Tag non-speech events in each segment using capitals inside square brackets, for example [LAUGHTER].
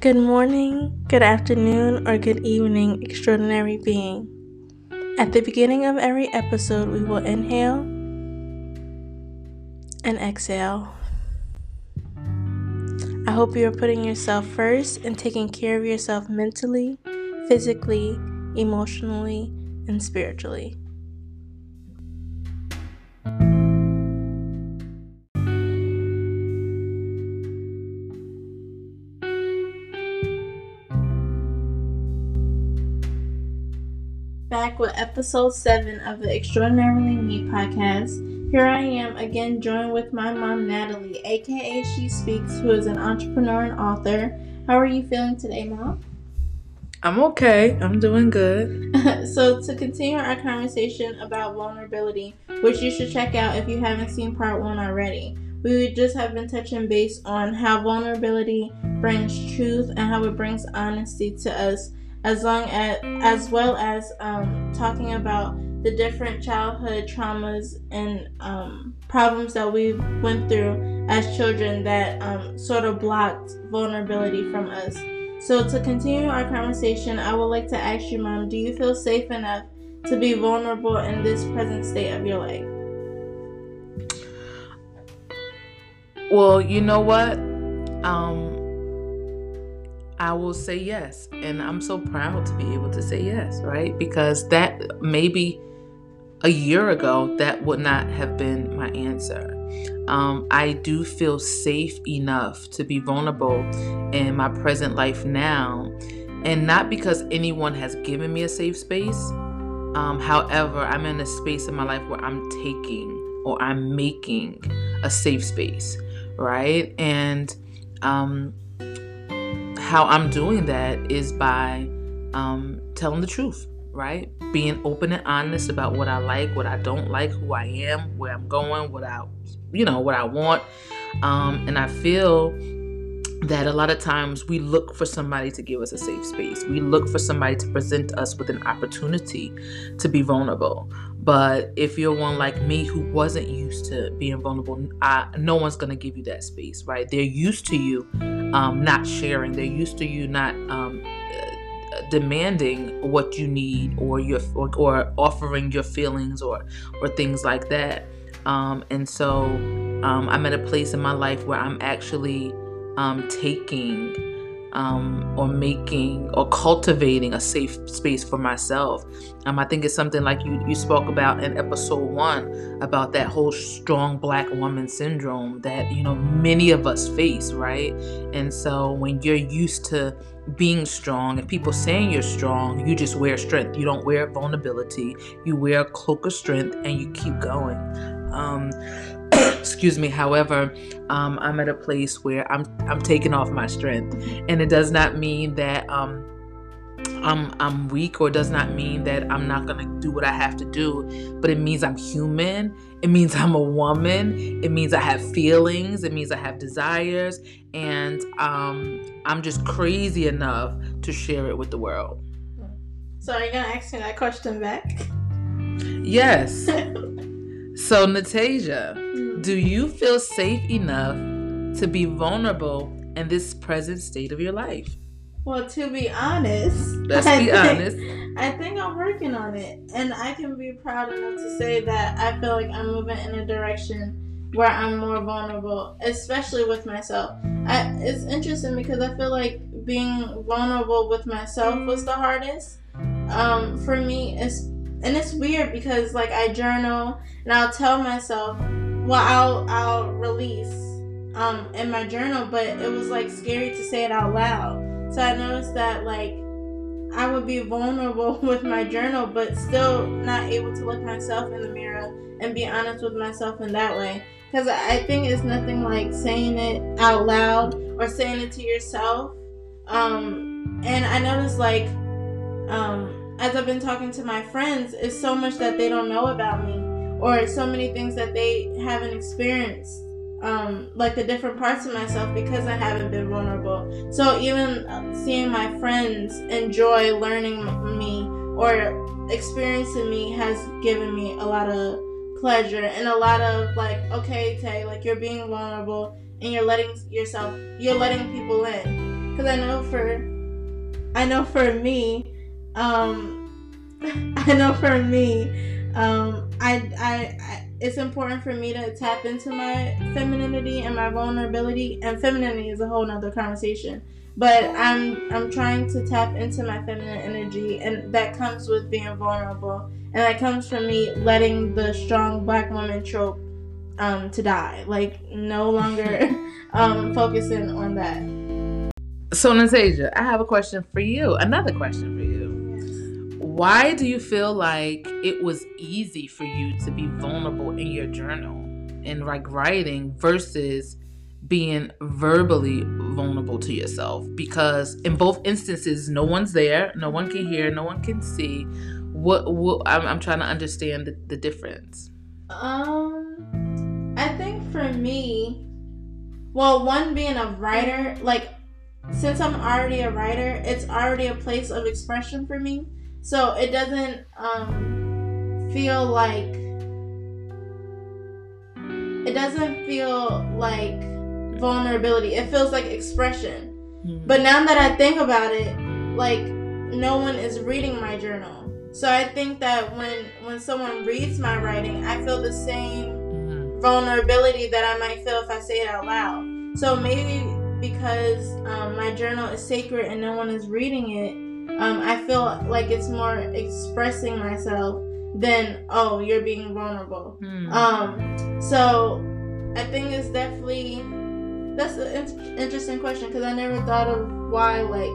Good morning, good afternoon, or good evening, extraordinary being. At the beginning of every episode, we will inhale and exhale. I hope you are putting yourself first and taking care of yourself mentally, physically, emotionally, and spiritually. Back with episode 7 of the Extraordinarily Me podcast. Here I am again, joined with my mom, Natalie, aka She Speaks, who is an entrepreneur and author. How are you feeling today, mom? I'm okay. I'm doing good. [LAUGHS] so, to continue our conversation about vulnerability, which you should check out if you haven't seen part one already, we just have been touching base on how vulnerability brings truth and how it brings honesty to us as long as as well as um, talking about the different childhood traumas and um, problems that we went through as children that um, sort of blocked vulnerability from us. So to continue our conversation, I would like to ask you, Mom, do you feel safe enough to be vulnerable in this present state of your life? Well, you know what? Um, I will say yes. And I'm so proud to be able to say yes, right? Because that maybe a year ago, that would not have been my answer. Um, I do feel safe enough to be vulnerable in my present life now. And not because anyone has given me a safe space. Um, however, I'm in a space in my life where I'm taking or I'm making a safe space, right? And um, how I'm doing that is by um, telling the truth, right? Being open and honest about what I like, what I don't like, who I am, where I'm going, what I, you know, what I want. Um, and I feel that a lot of times we look for somebody to give us a safe space. We look for somebody to present us with an opportunity to be vulnerable. But if you're one like me who wasn't used to being vulnerable, I, no one's going to give you that space, right? They're used to you um, not sharing. They're used to you not um, demanding what you need or your or, or, offering your feelings or or things like that. Um, and so um, I'm at a place in my life where I'm actually um, taking um, or making or cultivating a safe space for myself. Um, I think it's something like you, you spoke about in episode one about that whole strong black woman syndrome that, you know, many of us face, right? And so when you're used to being strong and people saying you're strong, you just wear strength. You don't wear vulnerability. You wear a cloak of strength and you keep going. Um, excuse me however um, i'm at a place where i'm i'm taking off my strength and it does not mean that um, I'm I'm weak or does not mean that I'm not gonna do what I have to do, but it means I'm human. It means I'm a woman. It means I have feelings. It means I have desires, and um, I'm just crazy enough to share it with the world. So are you gonna ask me that question back? Yes. [LAUGHS] so Natasia, do you feel safe enough to be vulnerable in this present state of your life? Well, to be honest, let's be think, honest. I think I'm working on it, and I can be proud enough to say that I feel like I'm moving in a direction where I'm more vulnerable, especially with myself. I, it's interesting because I feel like being vulnerable with myself was the hardest. Um, for me, it's and it's weird because like I journal and I'll tell myself well I'll I'll release um in my journal, but it was like scary to say it out loud. So I noticed that like I would be vulnerable [LAUGHS] with my journal, but still not able to look myself in the mirror and be honest with myself in that way. Because I think it's nothing like saying it out loud or saying it to yourself. Um, and I noticed like um, as I've been talking to my friends, it's so much that they don't know about me or so many things that they haven't experienced um, like the different parts of myself because I haven't been vulnerable. So even seeing my friends enjoy learning me or experiencing me has given me a lot of pleasure and a lot of like, okay, Tay, like you're being vulnerable and you're letting yourself, you're letting people in. because I know for, I know for me, um, [LAUGHS] I know for me, um, I, I, I, it's important for me to tap into my femininity and my vulnerability. And femininity is a whole nother conversation. But I'm, I'm trying to tap into my feminine energy, and that comes with being vulnerable, and that comes from me letting the strong black woman trope um, to die. Like no longer [LAUGHS] um, focusing on that. So, Nastasia, I have a question for you. Another question for you. Why do you feel like it was easy for you to be vulnerable in your journal and like writing versus being verbally vulnerable to yourself? Because in both instances, no one's there, no one can hear, no one can see. What, what I'm, I'm trying to understand the, the difference. Um, I think for me, well, one being a writer, like since I'm already a writer, it's already a place of expression for me. So it doesn't um, feel like it doesn't feel like vulnerability. It feels like expression. Mm-hmm. But now that I think about it, like no one is reading my journal. So I think that when when someone reads my writing, I feel the same mm-hmm. vulnerability that I might feel if I say it out loud. So maybe because um, my journal is sacred and no one is reading it, um, I feel like it's more expressing myself than oh you're being vulnerable. Hmm. Um, so I think it's definitely that's an in- interesting question because I never thought of why like.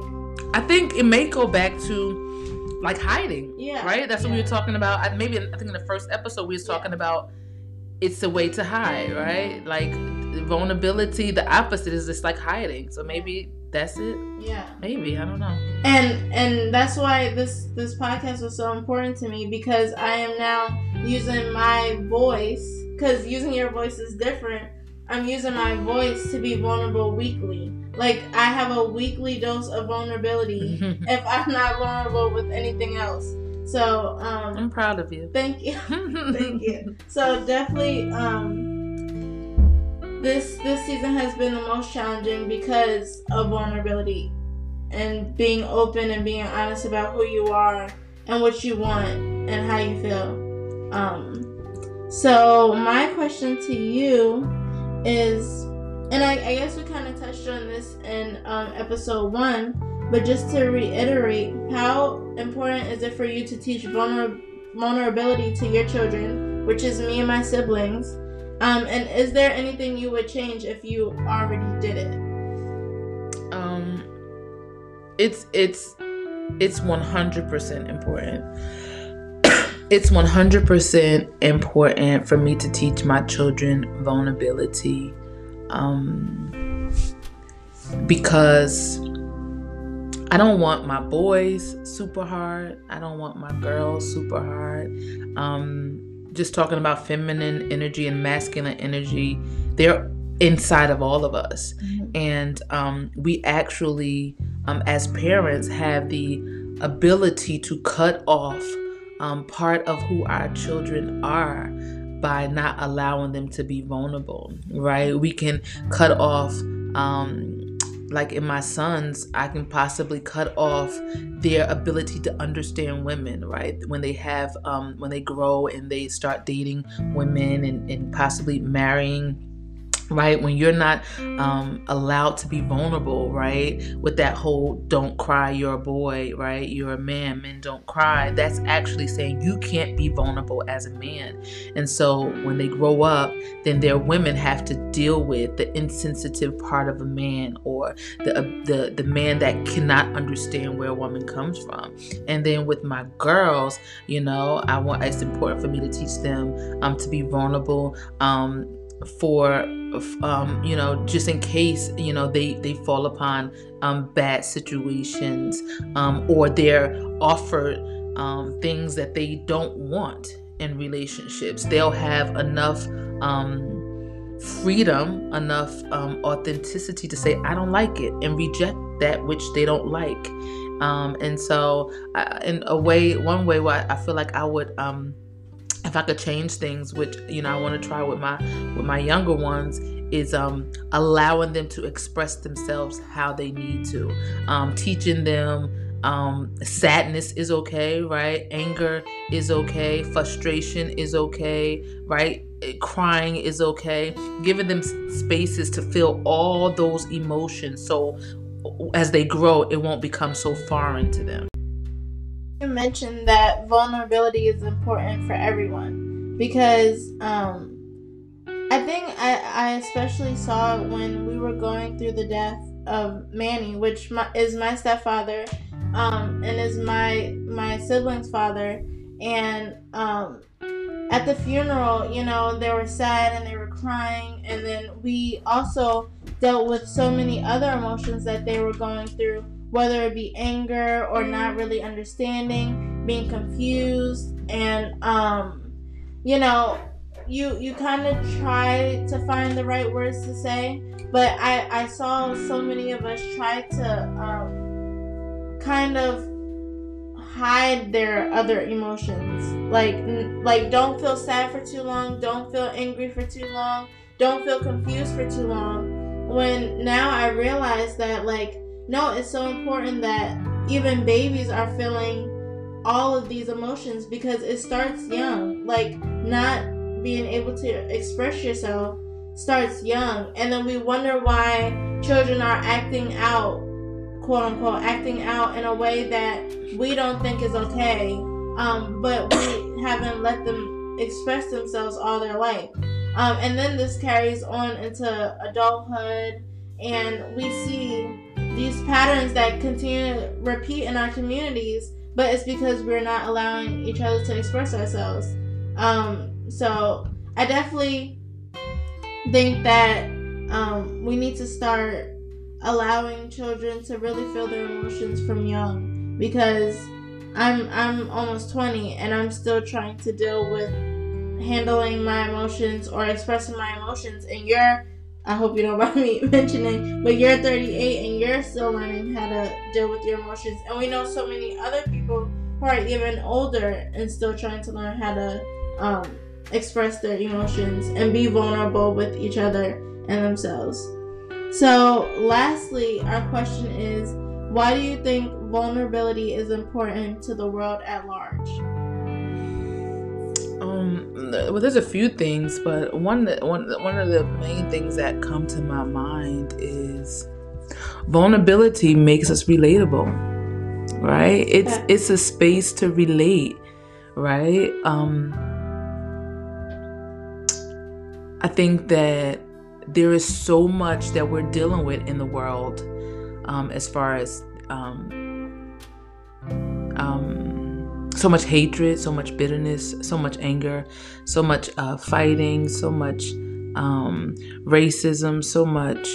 I think it may go back to like hiding. Yeah. Right. That's what we were talking about. Maybe I think in the first episode we was talking yeah. about it's a way to hide, right? Like vulnerability, the opposite is just like hiding. So maybe that's it. Yeah. Maybe I don't know. And and that's why this this podcast was so important to me because I am now using my voice because using your voice is different. I'm using my voice to be vulnerable weekly. Like I have a weekly dose of vulnerability [LAUGHS] if I'm not vulnerable with anything else. So um, I'm proud of you. Thank you, [LAUGHS] thank you. So definitely, um, this this season has been the most challenging because of vulnerability and being open and being honest about who you are and what you want and how you feel. Um, so my question to you is, and I, I guess we kind of touched on this in um, episode one but just to reiterate, how important is it for you to teach vulner- vulnerability to your children, which is me and my siblings? Um, and is there anything you would change if you already did it? Um, it's it's it's one hundred percent important. [COUGHS] it's one hundred percent important for me to teach my children vulnerability, um, because I don't want my boys super hard. I don't want my girls super hard. Um, just talking about feminine energy and masculine energy, they're inside of all of us. Mm-hmm. And um, we actually, um, as parents, have the ability to cut off um, part of who our children are by not allowing them to be vulnerable, right? We can cut off. Um, like in my sons, I can possibly cut off their ability to understand women, right? When they have, um, when they grow and they start dating women and, and possibly marrying right? When you're not um, allowed to be vulnerable right? With that whole don't cry you're a boy right? You're a man men don't cry that's actually saying you can't be vulnerable as a man. And so when they grow up then their women have to deal with the insensitive part of a man or the uh, the, the man that cannot understand where a woman comes from. And then with my girls you know i want it's important for me to teach them um, to be vulnerable um, for um, you know just in case you know they they fall upon um, bad situations um, or they're offered um, things that they don't want in relationships. They'll have enough um, freedom enough um, authenticity to say i don't like it and reject that which they don't like. And so I, in a way one way where i feel like i would if I could change things, which you know I want to try with my with my younger ones, is um, allowing them to express themselves how they need to, um, teaching them um, sadness is okay, right? Anger is okay, frustration is okay, right? Crying is okay. Giving them spaces to feel all those emotions, so as they grow, it won't become so foreign to them mentioned that vulnerability is important for everyone because um, I think I, I especially saw it when we were going through the death of Manny, which my, is my stepfather, um, and is my my sibling's father. And um, at the funeral, you know, they were sad and they were crying, and then we also dealt with so many other emotions that they were going through whether it be anger or not really understanding, being confused, and um, you know, you you kind of try to find the right words to say, but I I saw so many of us try to um, kind of hide their other emotions. Like like don't feel sad for too long, don't feel angry for too long, don't feel confused for too long. When now I realize that like no, it's so important that even babies are feeling all of these emotions because it starts young. Like not being able to express yourself starts young, and then we wonder why children are acting out, quote unquote, acting out in a way that we don't think is okay. Um, but we haven't let them express themselves all their life. Um, and then this carries on into adulthood, and we see these patterns that continue to repeat in our communities, but it's because we're not allowing each other to express ourselves. Um, so I definitely think that um, we need to start allowing children to really feel their emotions from young because I'm I'm almost 20 and I'm still trying to deal with handling my emotions or expressing my emotions and you're I hope you don't [LAUGHS] mind me mentioning, but you're 38 and you're still learning how to deal with your emotions. And we know so many other people who are even older and still trying to learn how to um, express their emotions and be vulnerable with each other and themselves. So, lastly, our question is why do you think vulnerability is important to the world at large? Um, well, there's a few things, but one one one of the main things that come to my mind is vulnerability makes us relatable, right? It's it's a space to relate, right? Um, I think that there is so much that we're dealing with in the world, um, as far as um, um so much hatred, so much bitterness, so much anger, so much uh, fighting, so much um, racism, so much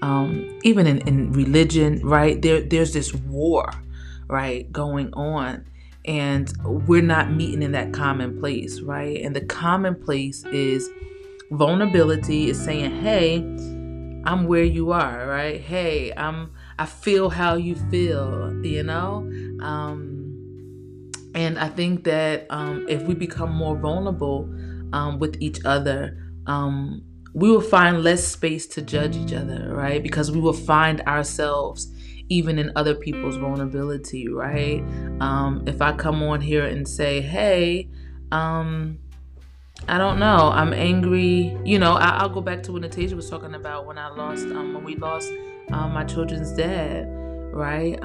um, even in, in religion, right? There, there's this war, right, going on, and we're not meeting in that common place, right? And the common place is vulnerability, is saying, "Hey, I'm where you are, right? Hey, I'm I feel how you feel, you know." Um, and I think that um, if we become more vulnerable um, with each other, um, we will find less space to judge each other, right? Because we will find ourselves even in other people's vulnerability, right? Um, if I come on here and say, hey, um, I don't know, I'm angry, you know, I, will go back to what Natasha was talking about when I lost, um, when we lost my children's dad, right?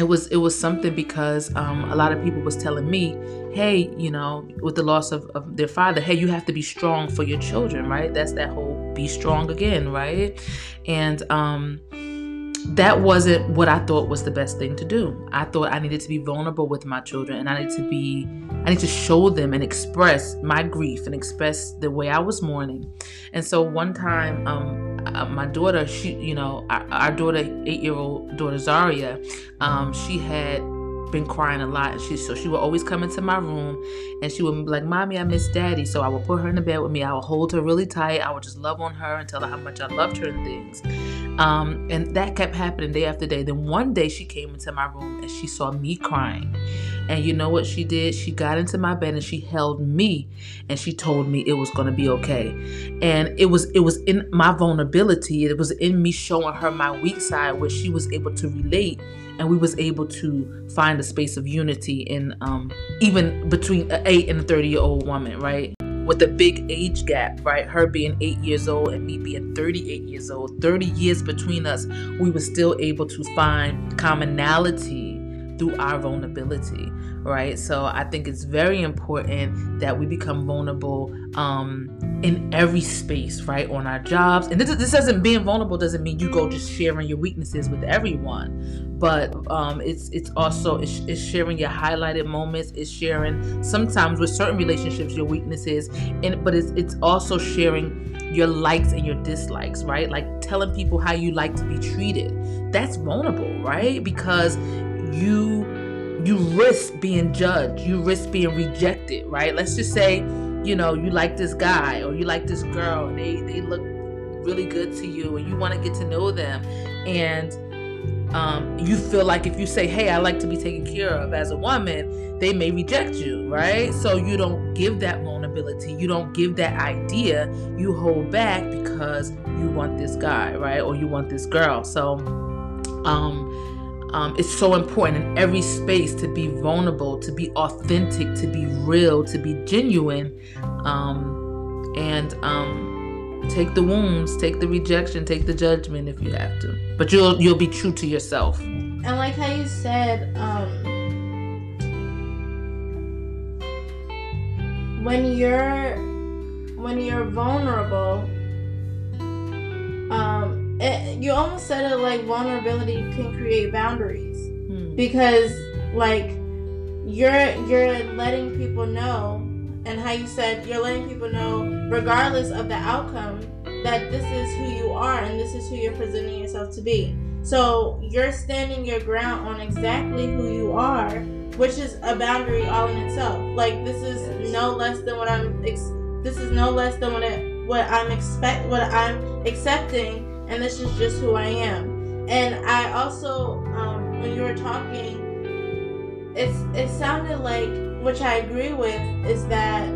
It was it was something because um, a lot of people was telling me hey you know with the loss of, of their father hey you have to be strong for your children right? That's that whole be strong again right? And um that wasn't what I thought was the best thing to do. I thought I needed to be vulnerable with my children and I need to be I need to show them and express my grief and express the way I was mourning. And so one time um uh, my daughter she you know our, our daughter 8-year-old daughter Zaria um she had been crying a lot. She so she would always come into my room and she would be like, Mommy, I miss daddy. So I would put her in the bed with me. I would hold her really tight. I would just love on her and tell her how much I loved her and things. Um, and that kept happening day after day. Then one day she came into my room and she saw me crying. And you know what she did? She got into my bed and she held me and she told me it was to be okay. And it was it was in my vulnerability. It was in me showing her my weak side where she was able to relate and we was able to find a space of unity in um, even between an 8 and a 30 year old woman, right? With a big age gap, right? Her being eight years old and me being 38 years old, 30 years between us, we were still able to find commonality through our vulnerability, right? So I think it's very important that we become vulnerable um, in every space, right? On our jobs, and this, this doesn't being vulnerable doesn't mean you go just sharing your weaknesses with everyone, but um, it's it's also it's, it's sharing your highlighted moments. It's sharing sometimes with certain relationships your weaknesses, and but it's it's also sharing your likes and your dislikes, right? Like telling people how you like to be treated. That's vulnerable, right? Because you you risk being judged you risk being rejected right? Let's just say you know you like this guy or you like this girl and they they look really good to you and you want to get to know them and um, you feel like if you say hey i like to be taken care of as a woman they may reject you right? So you don't give that vulnerability you don't give that idea you hold back because you want this guy right? Or you want this girl. So um um, it's so important in every space to be vulnerable, to be authentic, to be real, to be genuine, um, and um, take the wounds, take the rejection, take the judgment if you have to. But you'll you'll be true to yourself. And like how you said, um, when you're when you're vulnerable, um, it, you almost said it like vulnerability can create boundaries. Hmm. because like you're you're letting people know and how you said you're letting people know regardless of the outcome that this is who you are and this is who you're presenting yourself to be. So you're standing your ground on exactly who you are which is a boundary all in itself. Like this is no less than what i'm ex- this is no less than what, it, what i'm expect what i'm accepting and this is just who I am. And I also, um, when you were talking, it's it sounded like, which I agree with, is that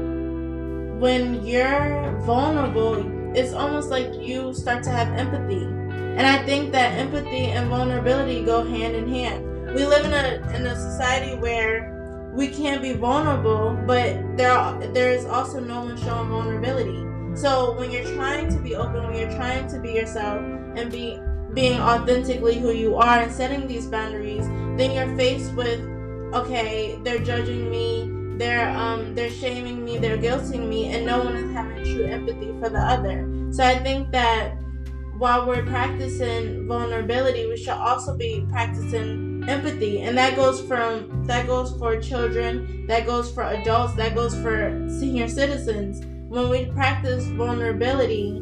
when you're vulnerable, it's almost like you start to have empathy. And I think that empathy and vulnerability go hand in hand. We live in a in a society where we can't be vulnerable, but there are, there is also no one showing vulnerability. So when you're trying to be open, when you're trying to be yourself and be being authentically who you are and setting these boundaries, then you're faced with, okay, they're judging me, they're um they're shaming me, they're guilting me, and no one is having true empathy for the other. So I think that while we're practicing vulnerability, we should also be practicing empathy. And that goes from that goes for children, that goes for adults, that goes for senior citizens when we practice vulnerability,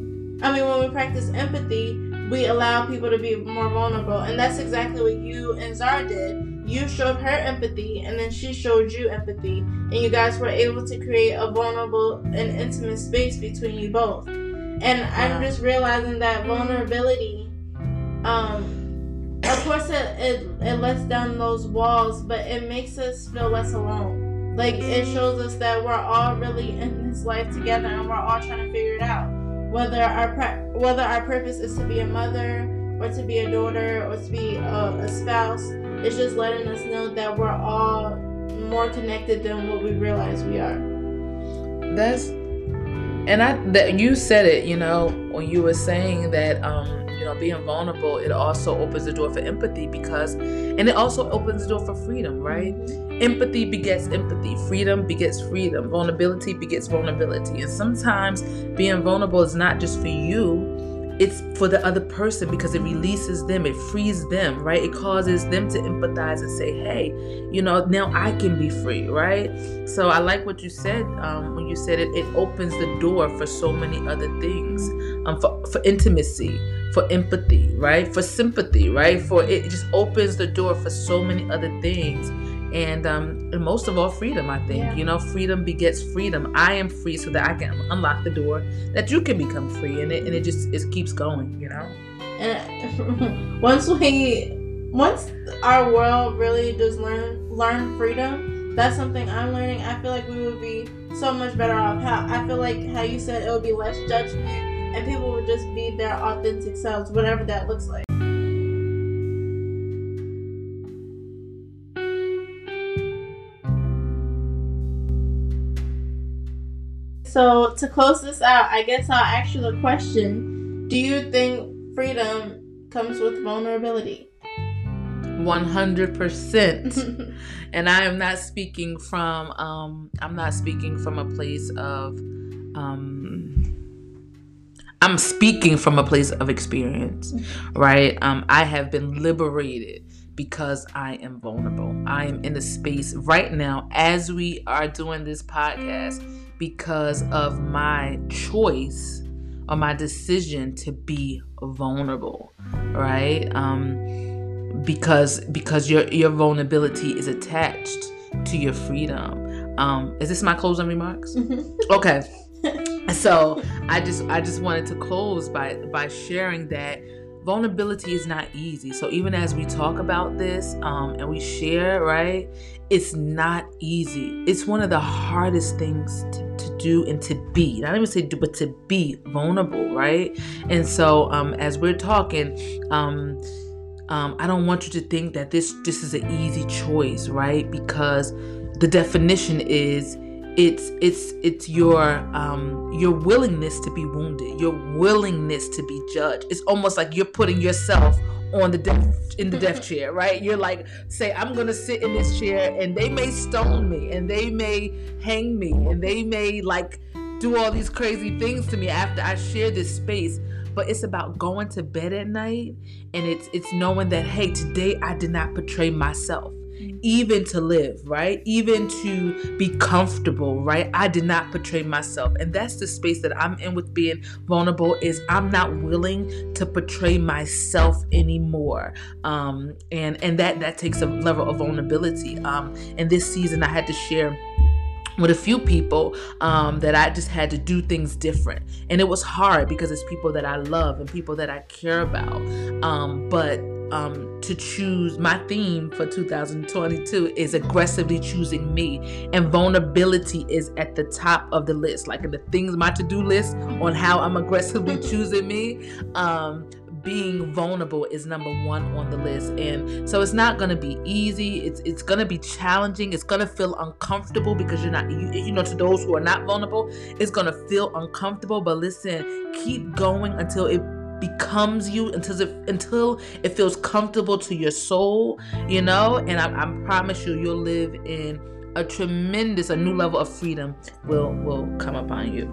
I mean, when we practice empathy, we allow people to be more vulnerable. And that's exactly what you and Zara did. You showed her empathy, and then she showed you empathy. And you guys were able to create a vulnerable and intimate space between you both. And I'm just realizing that vulnerability, um, of course, it, it, it lets down those walls, but it makes us feel less alone like it shows us that we're all really in this life together and we're all trying to figure it out. Whether our whether our purpose is to be a mother or to be a daughter or to be a, a spouse, it's just letting us know that we're all more connected than what we realize we are. That's and I that you said it, you know, when you were saying that um you know being vulnerable it also opens the door for empathy because and it also opens the door for freedom right? Empathy begets empathy. Freedom begets freedom. Vulnerability begets vulnerability. And sometimes being vulnerable is not just for you it's for the other person because it releases them, it frees them, right? It causes them to empathize and say, hey, you know, now I can be free, right? So I like what you said um, when you said it, it opens the door for so many other things, um, for, for intimacy, for empathy, right? For sympathy, right? For it just opens the door for so many other things. And, um, and most of all, freedom, I think. Yeah. You know, freedom begets freedom. I am free so that I can unlock the door that you can become free. And it, and it just it keeps going, you know? And [LAUGHS] once we, once our world really does learn learn freedom, that's something I'm learning. I feel like we would be so much better off. How I feel like how you said it would be less judgment, and people would just be their authentic selves, whatever that looks like. So to close this out, I guess I'll ask you the question: Do you think freedom comes with vulnerability? 100% [LAUGHS] and i am not speaking from um i'm not speaking from a place of um i'm speaking from a place of experience right um i have been liberated because I am vulnerable. I am in a space right now as we are doing this podcast because of my choice or my decision to be vulnerable, right? Um, because because your your vulnerability is attached to your freedom. Um, is this my closing remarks? [LAUGHS] Okay. [LAUGHS] so I just I just wanted to close by by sharing that vulnerability is not easy. So even as we talk about this um, and we share, right, it's not easy. It's one of the hardest things to, to do and to be. Not even say do, but to be vulnerable, right? And so um, as we're talking, um, um, I don't want you to think that this this is an easy choice, right? Because the definition is it's it's it's your um your willingness to be wounded your willingness to be judged it's almost like you're putting yourself on the death in the death [LAUGHS] chair right? You're like say i'm gonna sit in this chair and they may stone me and they may hang me and they may like do all these crazy things to me after i share this space. But it's about going to bed at night and it's it's knowing that hey today i did not portray myself even to live, right? Even to be comfortable, right? I did not portray myself. And that's the space that I'm in with being vulnerable is I'm not willing to portray myself anymore. Um and and that that takes a level of vulnerability. Um and this season I had to share with a few people um, that I just had to do things different. And it was hard because it's people that I love and people that I care about. Um, but um, to choose my theme for 2022 is aggressively choosing me, and vulnerability is at the top of the list. Like in the things, my to do list on how I'm aggressively [LAUGHS] choosing me. Um, being vulnerable is number one on the list and so it's not going to be easy it's it's going to be challenging it's going to feel uncomfortable because you're not you, you know to those who are not vulnerable it's going to feel uncomfortable but listen keep going until it becomes you until it until it feels comfortable to your soul you know and I, I promise you you'll live in a tremendous a new level of freedom will will come upon you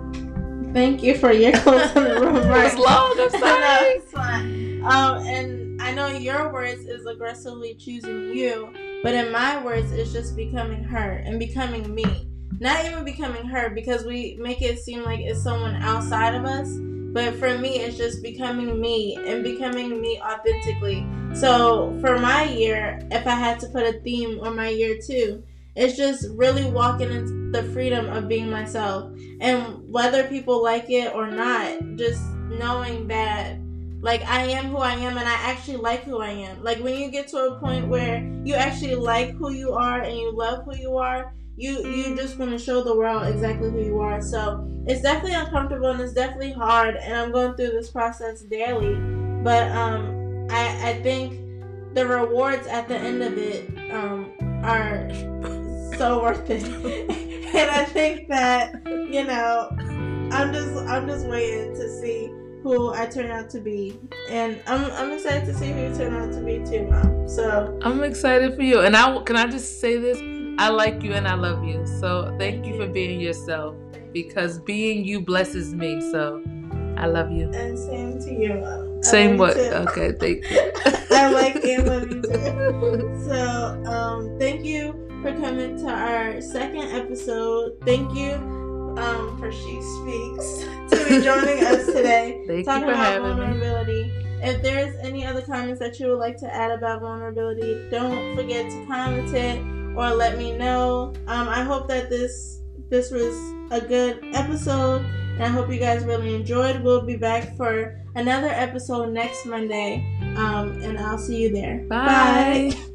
Thank you for your [LAUGHS] closing remarks. It's long, I'm [LAUGHS] sorry. Um, and I know your words is aggressively choosing you, but in my words, it's just becoming her and becoming me. Not even becoming her because we make it seem like it's someone outside of us. But for me, it's just becoming me and becoming me authentically. So for my year, if I had to put a theme on my year too, it's just really walking into the freedom of being myself. And whether people like it or not, just knowing that like I am who I am and I actually like who I am. Like when you get to a point where you actually like who you are and you love who you are, you you just want to show the world exactly who you are. So it's definitely uncomfortable and it's definitely hard and I'm going through this process daily. But um I I think the rewards at the end of it um are [LAUGHS] so worth it. [LAUGHS] and I think that, you know, I'm just I'm just waiting to see who I turn out to be. And I'm I'm excited to see who you turn out to be too, Mom. So I'm excited for you. And I can I just say this? I like you and I love you. So thank you for being yourself because being you blesses me. So I love you. and same to you, Mom. Same what? Okay, thank you. [LAUGHS] I like and love you too. [LAUGHS] So, um, thank you for coming to our second episode. Thank you, um, for She Speaks to be joining us today. [LAUGHS] Thank you talking for about having me. vulnerability. If there's any other comments that you would like to add about vulnerability, don't forget to comment it or let me know. Um, I hope that this this was a good episode And I hope you guys really enjoyed. We'll be back for another episode next Monday. Um, and I'll see you there. Bye. Bye.